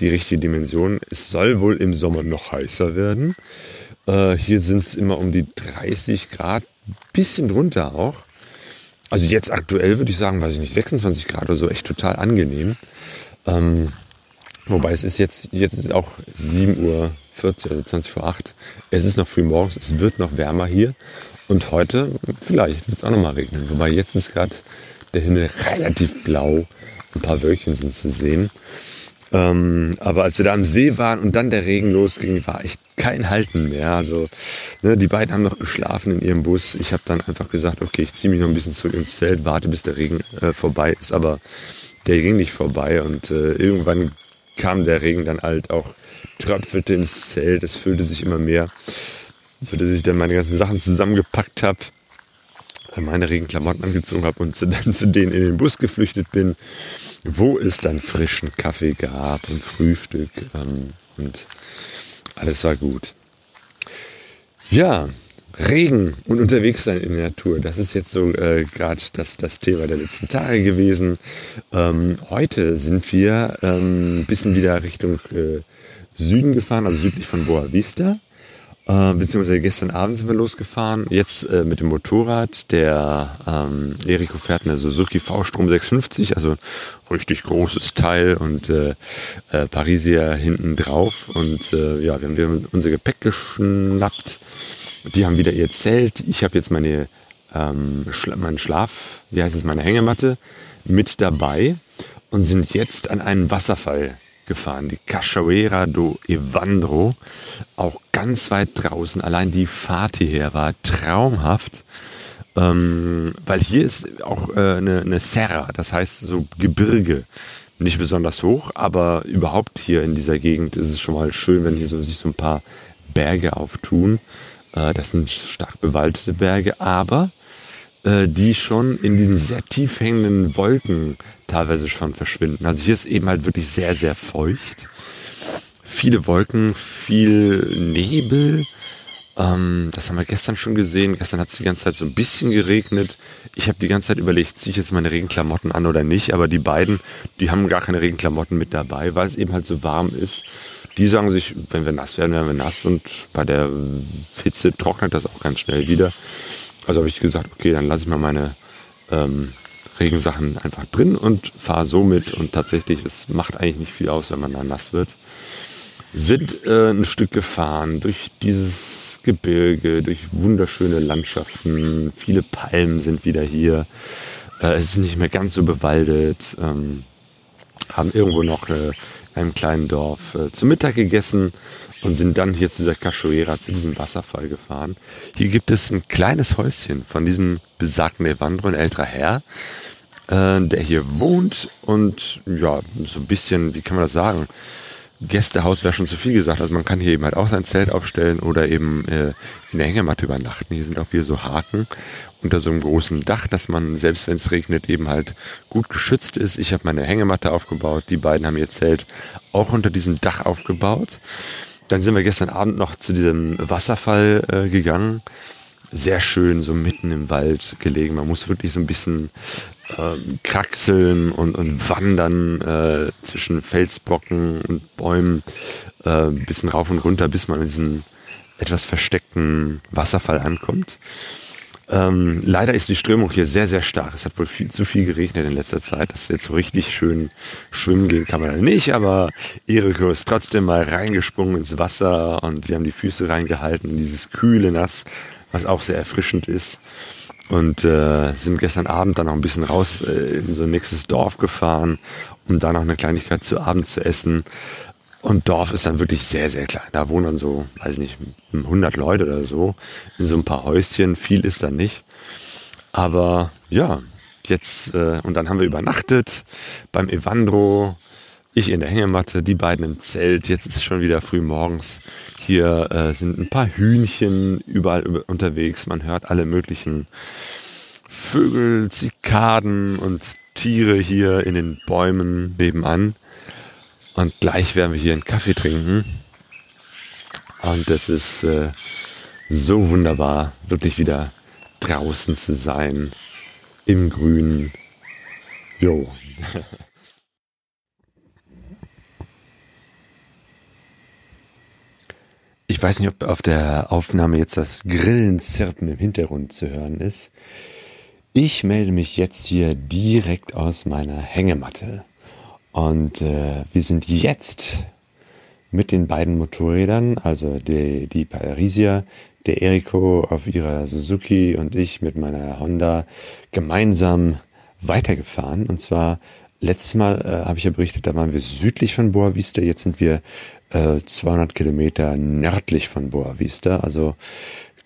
die richtige Dimension. Es soll wohl im Sommer noch heißer werden. Äh, hier sind es immer um die 30 Grad, bisschen drunter auch. Also jetzt aktuell würde ich sagen, weiß ich nicht, 26 Grad oder so, echt total angenehm. Ähm, wobei es ist jetzt, jetzt ist auch 7 Uhr 40, also 20 vor 8. Es ist noch früh morgens, es wird noch wärmer hier. Und heute, vielleicht wird es auch noch mal regnen. Wobei jetzt ist gerade der Himmel relativ blau. Ein paar Wölkchen sind zu sehen. Ähm, aber als wir da am See waren und dann der Regen losging, war echt kein Halten mehr. Also ne, die beiden haben noch geschlafen in ihrem Bus. Ich habe dann einfach gesagt, okay, ich ziehe mich noch ein bisschen zurück ins Zelt, warte, bis der Regen äh, vorbei ist. Aber der ging nicht vorbei und äh, irgendwann kam der Regen dann halt auch, tröpfelte ins Zelt, es füllte sich immer mehr, so dass ich dann meine ganzen Sachen zusammengepackt habe, meine Regenklamotten angezogen habe und dann zu denen in den Bus geflüchtet bin, wo es dann frischen Kaffee gab und Frühstück ähm, und alles war gut. Ja, Regen und unterwegs sein in der Natur, das ist jetzt so äh, gerade das, das Thema der letzten Tage gewesen. Ähm, heute sind wir ähm, ein bisschen wieder Richtung äh, Süden gefahren, also südlich von Boa Vista. Äh, beziehungsweise gestern Abend sind wir losgefahren. Jetzt äh, mit dem Motorrad. Der ähm, Eriko fährt eine Suzuki V-Strom 650, also richtig großes Teil und äh, äh, Parisier hinten drauf. Und äh, ja, wir haben wieder unser Gepäck geschnappt. Die haben wieder ihr Zelt. Ich habe jetzt meine ähm, Schla meinen Schlaf, wie heißt es, meine Hängematte mit dabei und sind jetzt an einen Wasserfall gefahren, die Cachoeira do Evandro, auch ganz weit draußen. Allein die Fahrt hierher war traumhaft. Ähm, weil hier ist auch äh, eine, eine Serra, das heißt so Gebirge. Nicht besonders hoch, aber überhaupt hier in dieser Gegend ist es schon mal schön, wenn hier so, sich so ein paar Berge auftun. Äh, das sind stark bewaldete Berge, aber äh, die schon in diesen sehr tief hängenden Wolken teilweise schon verschwinden. Also hier ist eben halt wirklich sehr, sehr feucht. Viele Wolken, viel Nebel. Ähm, das haben wir gestern schon gesehen. Gestern hat es die ganze Zeit so ein bisschen geregnet. Ich habe die ganze Zeit überlegt, ziehe ich jetzt meine Regenklamotten an oder nicht. Aber die beiden, die haben gar keine Regenklamotten mit dabei, weil es eben halt so warm ist. Die sagen sich, wenn wir nass werden, werden wir nass. Und bei der Hitze trocknet das auch ganz schnell wieder. Also habe ich gesagt, okay, dann lasse ich mal meine ähm, Regensachen einfach drin und fahre so mit. Und tatsächlich, es macht eigentlich nicht viel aus, wenn man da nass wird. Sind äh, ein Stück gefahren durch dieses Gebirge, durch wunderschöne Landschaften. Viele Palmen sind wieder hier. Äh, es ist nicht mehr ganz so bewaldet. Ähm, haben irgendwo noch äh, in einem kleinen Dorf äh, zu Mittag gegessen und sind dann hier zu der Cachoeira, zu diesem Wasserfall gefahren. Hier gibt es ein kleines Häuschen von diesem besagten Evandro, ein älterer Herr, äh, der hier wohnt und ja, so ein bisschen, wie kann man das sagen? Gästehaus wäre schon zu viel gesagt. Also man kann hier eben halt auch sein Zelt aufstellen oder eben äh, in der Hängematte übernachten. Hier sind auch wieder so Haken unter so einem großen Dach, dass man, selbst wenn es regnet, eben halt gut geschützt ist. Ich habe meine Hängematte aufgebaut. Die beiden haben ihr Zelt auch unter diesem Dach aufgebaut. Dann sind wir gestern Abend noch zu diesem Wasserfall äh, gegangen. Sehr schön, so mitten im Wald gelegen. Man muss wirklich so ein bisschen äh, kraxeln und, und wandern äh, zwischen Felsbrocken und Bäumen, äh, bisschen rauf und runter, bis man in diesen etwas versteckten Wasserfall ankommt. Ähm, leider ist die Strömung hier sehr, sehr stark. Es hat wohl viel zu viel geregnet in letzter Zeit. dass jetzt so richtig schön schwimmen gehen kann man da nicht, aber Eriko ist trotzdem mal reingesprungen ins Wasser und wir haben die Füße reingehalten in dieses kühle Nass, was auch sehr erfrischend ist. Und äh, sind gestern Abend dann noch ein bisschen raus äh, in so ein nächstes Dorf gefahren, um da noch eine Kleinigkeit zu Abend zu essen. Und Dorf ist dann wirklich sehr, sehr klein. Da wohnen dann so, weiß ich nicht, 100 Leute oder so in so ein paar Häuschen. Viel ist da nicht. Aber ja, jetzt, äh, und dann haben wir übernachtet beim Evandro. Ich in der Hängematte, die beiden im Zelt. Jetzt ist es schon wieder früh morgens. Hier äh, sind ein paar Hühnchen überall unterwegs. Man hört alle möglichen Vögel, Zikaden und Tiere hier in den Bäumen nebenan. Und gleich werden wir hier einen Kaffee trinken. Und es ist äh, so wunderbar, wirklich wieder draußen zu sein, im Grünen. Jo. Ich weiß nicht, ob auf der Aufnahme jetzt das Grillenzirpen im Hintergrund zu hören ist. Ich melde mich jetzt hier direkt aus meiner Hängematte. Und äh, wir sind jetzt mit den beiden Motorrädern, also die, die Parisia, der Eriko auf ihrer Suzuki und ich mit meiner Honda gemeinsam weitergefahren. Und zwar letztes Mal äh, habe ich ja berichtet, da waren wir südlich von Boa Vista, jetzt sind wir äh, 200 Kilometer nördlich von Boa Vista. Also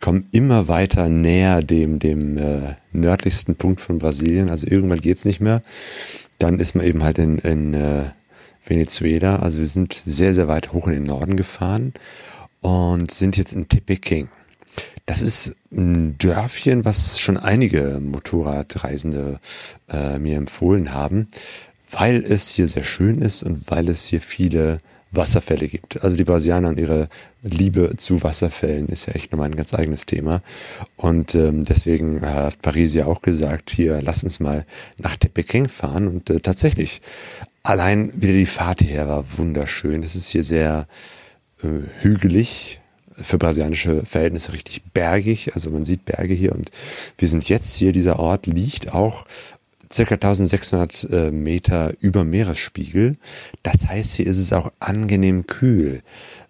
kommen immer weiter näher dem, dem äh, nördlichsten Punkt von Brasilien. Also irgendwann geht's nicht mehr dann ist man eben halt in, in äh, Venezuela. Also wir sind sehr, sehr weit hoch in den Norden gefahren und sind jetzt in Tepeking. Das ist ein Dörfchen, was schon einige Motorradreisende äh, mir empfohlen haben, weil es hier sehr schön ist und weil es hier viele Wasserfälle gibt. Also die Brasilianer und ihre Liebe zu Wasserfällen ist ja echt nochmal ein ganz eigenes Thema. Und ähm, deswegen hat Paris ja auch gesagt, hier lass uns mal nach Tepeking fahren. Und äh, tatsächlich, allein wieder die Fahrt hierher war wunderschön. Es ist hier sehr äh, hügelig, für brasilianische Verhältnisse richtig bergig. Also man sieht Berge hier und wir sind jetzt hier, dieser Ort liegt auch circa 1600 äh, Meter über Meeresspiegel. Das heißt, hier ist es auch angenehm kühl.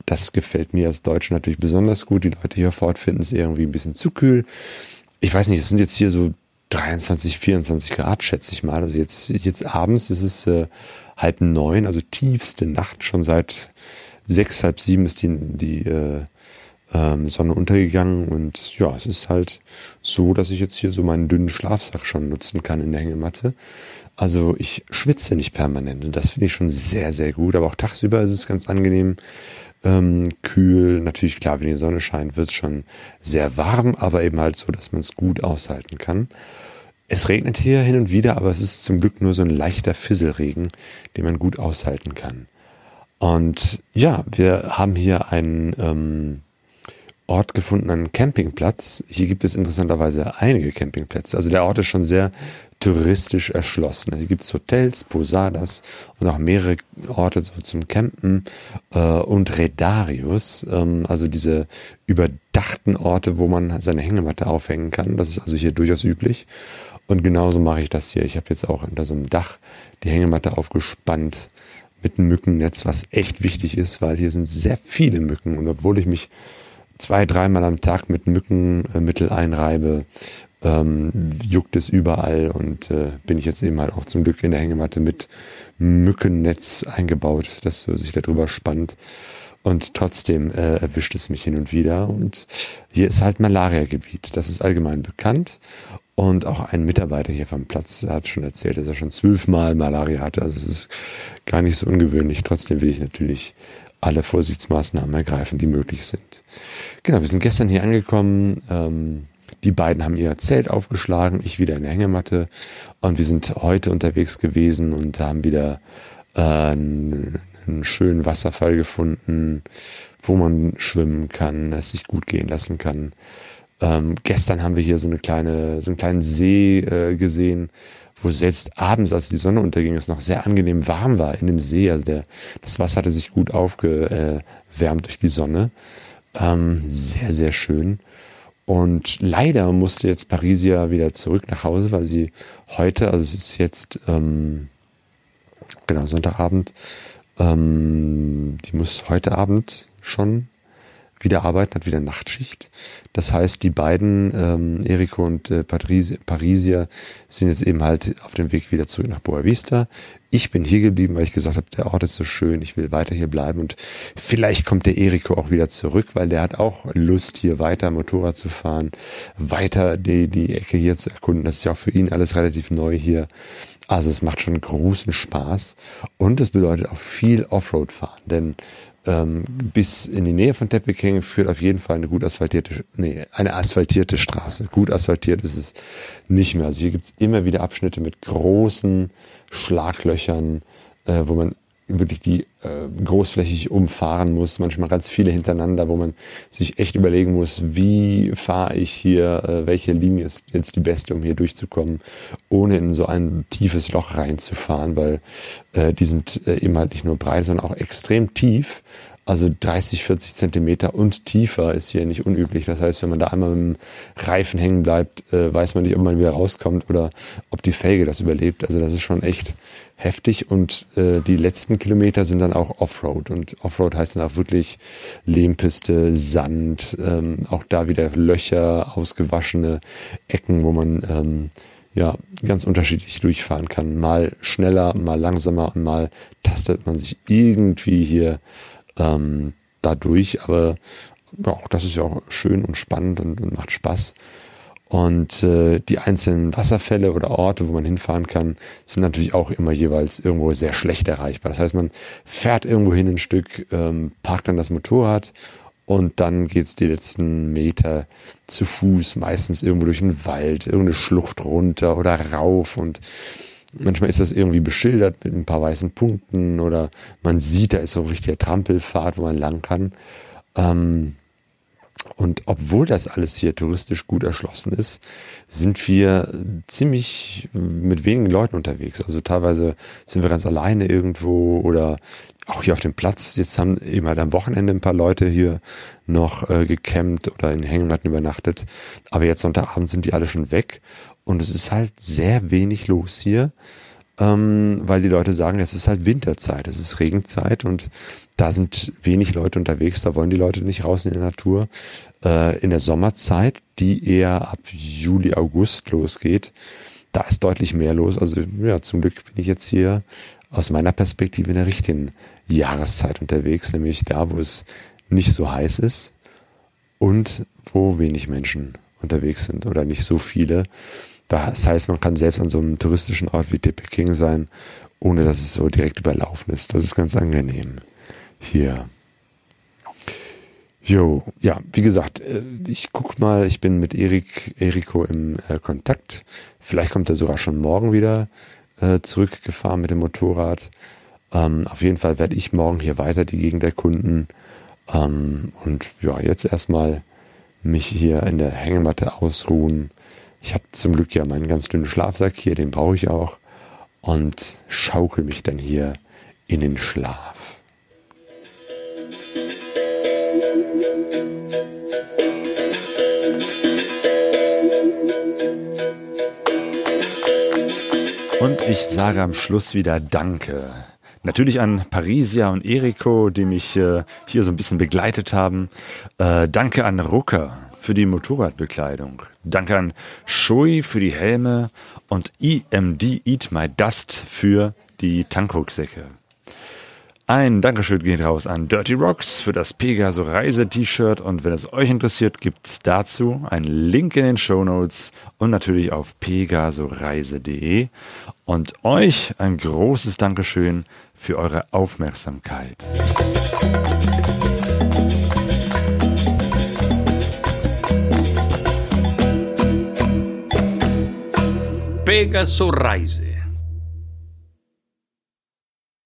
Das gefällt mir als Deutscher natürlich besonders gut. Die Leute hier fort finden es irgendwie ein bisschen zu kühl. Ich weiß nicht, es sind jetzt hier so 23, 24 Grad, schätze ich mal. Also jetzt, jetzt abends ist es äh, halb neun, also tiefste Nacht. Schon seit sechs, halb sieben ist die, die äh, ähm, Sonne untergegangen und ja, es ist halt so, dass ich jetzt hier so meinen dünnen Schlafsack schon nutzen kann in der Hängematte. Also ich schwitze nicht permanent und das finde ich schon sehr, sehr gut. Aber auch tagsüber ist es ganz angenehm, ähm, kühl. Natürlich, klar, wenn die Sonne scheint, wird es schon sehr warm, aber eben halt so, dass man es gut aushalten kann. Es regnet hier hin und wieder, aber es ist zum Glück nur so ein leichter Fisselregen, den man gut aushalten kann. Und ja, wir haben hier einen ähm, Ort gefunden, einen Campingplatz. Hier gibt es interessanterweise einige Campingplätze. Also der Ort ist schon sehr touristisch erschlossen. Also hier gibt es Hotels, Posadas und auch mehrere Orte so zum Campen äh, und Redarius, ähm, also diese überdachten Orte, wo man seine Hängematte aufhängen kann. Das ist also hier durchaus üblich. Und genauso mache ich das hier. Ich habe jetzt auch unter so einem Dach die Hängematte aufgespannt mit einem Mückennetz, was echt wichtig ist, weil hier sind sehr viele Mücken. Und obwohl ich mich zwei, dreimal am Tag mit Mückenmittel einreibe, ähm, juckt es überall und äh, bin ich jetzt eben halt auch zum Glück in der Hängematte mit Mückennetz eingebaut, das so sich darüber spannt. Und trotzdem äh, erwischt es mich hin und wieder. Und hier ist halt Malaria-Gebiet. Das ist allgemein bekannt. Und auch ein Mitarbeiter hier vom Platz hat schon erzählt, dass er schon zwölfmal Malaria hatte. Also es ist gar nicht so ungewöhnlich. Trotzdem will ich natürlich alle Vorsichtsmaßnahmen ergreifen, die möglich sind. Genau, wir sind gestern hier angekommen. Ähm, die beiden haben ihr Zelt aufgeschlagen, ich wieder in der Hängematte. Und wir sind heute unterwegs gewesen und haben wieder äh, einen, schönen Wasserfall gefunden, wo man schwimmen kann, es sich gut gehen lassen kann. Ähm, gestern haben wir hier so eine kleine, so einen kleinen See äh, gesehen, wo selbst abends, als die Sonne unterging, es noch sehr angenehm warm war in dem See. Also der, das Wasser hatte sich gut aufgewärmt durch die Sonne. Ähm, sehr, sehr schön. Und leider musste jetzt Parisia wieder zurück nach Hause, weil sie heute, also es ist jetzt ähm, genau Sonntagabend, ähm, die muss heute Abend schon wieder arbeiten, hat wieder Nachtschicht. Das heißt, die beiden, ähm, Eriko und äh, Parisia, sind jetzt eben halt auf dem Weg wieder zurück nach Boa Vista. Ich bin hier geblieben, weil ich gesagt habe, der Ort ist so schön, ich will weiter hier bleiben und vielleicht kommt der Eriko auch wieder zurück, weil der hat auch Lust, hier weiter Motorrad zu fahren, weiter die, die Ecke hier zu erkunden. Das ist ja auch für ihn alles relativ neu hier. Also es macht schon großen Spaß und es bedeutet auch viel Offroad fahren, denn ähm, bis in die Nähe von Teppiking führt auf jeden Fall eine gut asphaltierte, nee, eine asphaltierte Straße. Gut asphaltiert ist es nicht mehr. Also hier gibt es immer wieder Abschnitte mit großen Schlaglöchern, äh, wo man wirklich die äh, großflächig umfahren muss, manchmal ganz viele hintereinander, wo man sich echt überlegen muss, wie fahre ich hier, äh, welche Linie ist jetzt die beste, um hier durchzukommen, ohne in so ein tiefes Loch reinzufahren, weil äh, die sind äh, eben halt nicht nur breit, sondern auch extrem tief. Also 30, 40 Zentimeter und tiefer ist hier nicht unüblich. Das heißt, wenn man da einmal dem Reifen hängen bleibt, äh, weiß man nicht, ob man wieder rauskommt oder ob die Felge das überlebt. Also das ist schon echt heftig und äh, die letzten Kilometer sind dann auch Offroad und Offroad heißt dann auch wirklich Lehmpiste, Sand, ähm, auch da wieder Löcher, ausgewaschene Ecken, wo man ähm, ja ganz unterschiedlich durchfahren kann. Mal schneller, mal langsamer und mal tastet man sich irgendwie hier ähm, dadurch. Aber ja, auch das ist ja auch schön und spannend und, und macht Spaß. Und äh, die einzelnen Wasserfälle oder Orte, wo man hinfahren kann, sind natürlich auch immer jeweils irgendwo sehr schlecht erreichbar. Das heißt, man fährt irgendwo hin ein Stück, ähm, parkt dann das Motorrad und dann geht's die letzten Meter zu Fuß, meistens irgendwo durch den Wald, irgendeine Schlucht runter oder rauf und Manchmal ist das irgendwie beschildert mit ein paar weißen Punkten oder man sieht, da ist so ein richtiger Trampelpfad, wo man lang kann. Ähm, und obwohl das alles hier touristisch gut erschlossen ist, sind wir ziemlich mit wenigen Leuten unterwegs. Also teilweise sind wir ganz alleine irgendwo oder auch hier auf dem Platz. Jetzt haben eben halt am Wochenende ein paar Leute hier noch äh, gecampt oder in Hängematten übernachtet. Aber jetzt Sonntagabend sind die alle schon weg. Und es ist halt sehr wenig los hier, ähm, weil die Leute sagen, es ist halt Winterzeit, es ist Regenzeit und da sind wenig Leute unterwegs, da wollen die Leute nicht raus in die Natur. Äh, in der Sommerzeit, die eher ab Juli, August losgeht, da ist deutlich mehr los. Also ja, zum Glück bin ich jetzt hier aus meiner Perspektive in der richtigen Jahreszeit unterwegs, nämlich da, wo es nicht so heiß ist und wo wenig Menschen unterwegs sind oder nicht so viele. Das heißt, man kann selbst an so einem touristischen Ort wie Peking sein, ohne dass es so direkt überlaufen ist. Das ist ganz angenehm hier. Jo, ja, wie gesagt, äh, ich guck mal, ich bin mit Erik, Eriko im äh, Kontakt. Vielleicht kommt er sogar schon morgen wieder äh, zurückgefahren mit dem Motorrad. Ähm, auf jeden Fall werde ich morgen hier weiter die Gegend erkunden. Ähm, und ja, jetzt erstmal mich hier in der Hängematte ausruhen. Ich habe zum Glück ja meinen ganz dünnen Schlafsack hier, den brauche ich auch. Und schaukel mich dann hier in den Schlaf. Und ich sage am Schluss wieder Danke. Natürlich an Parisia und Eriko, die mich äh, hier so ein bisschen begleitet haben. Äh, danke an Rucker für die Motorradbekleidung. Danke an Shui für die Helme und EMD Eat My Dust für die Tankrucksäcke. Ein Dankeschön geht raus an Dirty Rocks für das Pegaso Reise-T-Shirt und wenn es euch interessiert, gibt's dazu einen Link in den Show Notes und natürlich auf pegasoreise.de und euch ein großes Dankeschön für eure Aufmerksamkeit. Pegaso Reise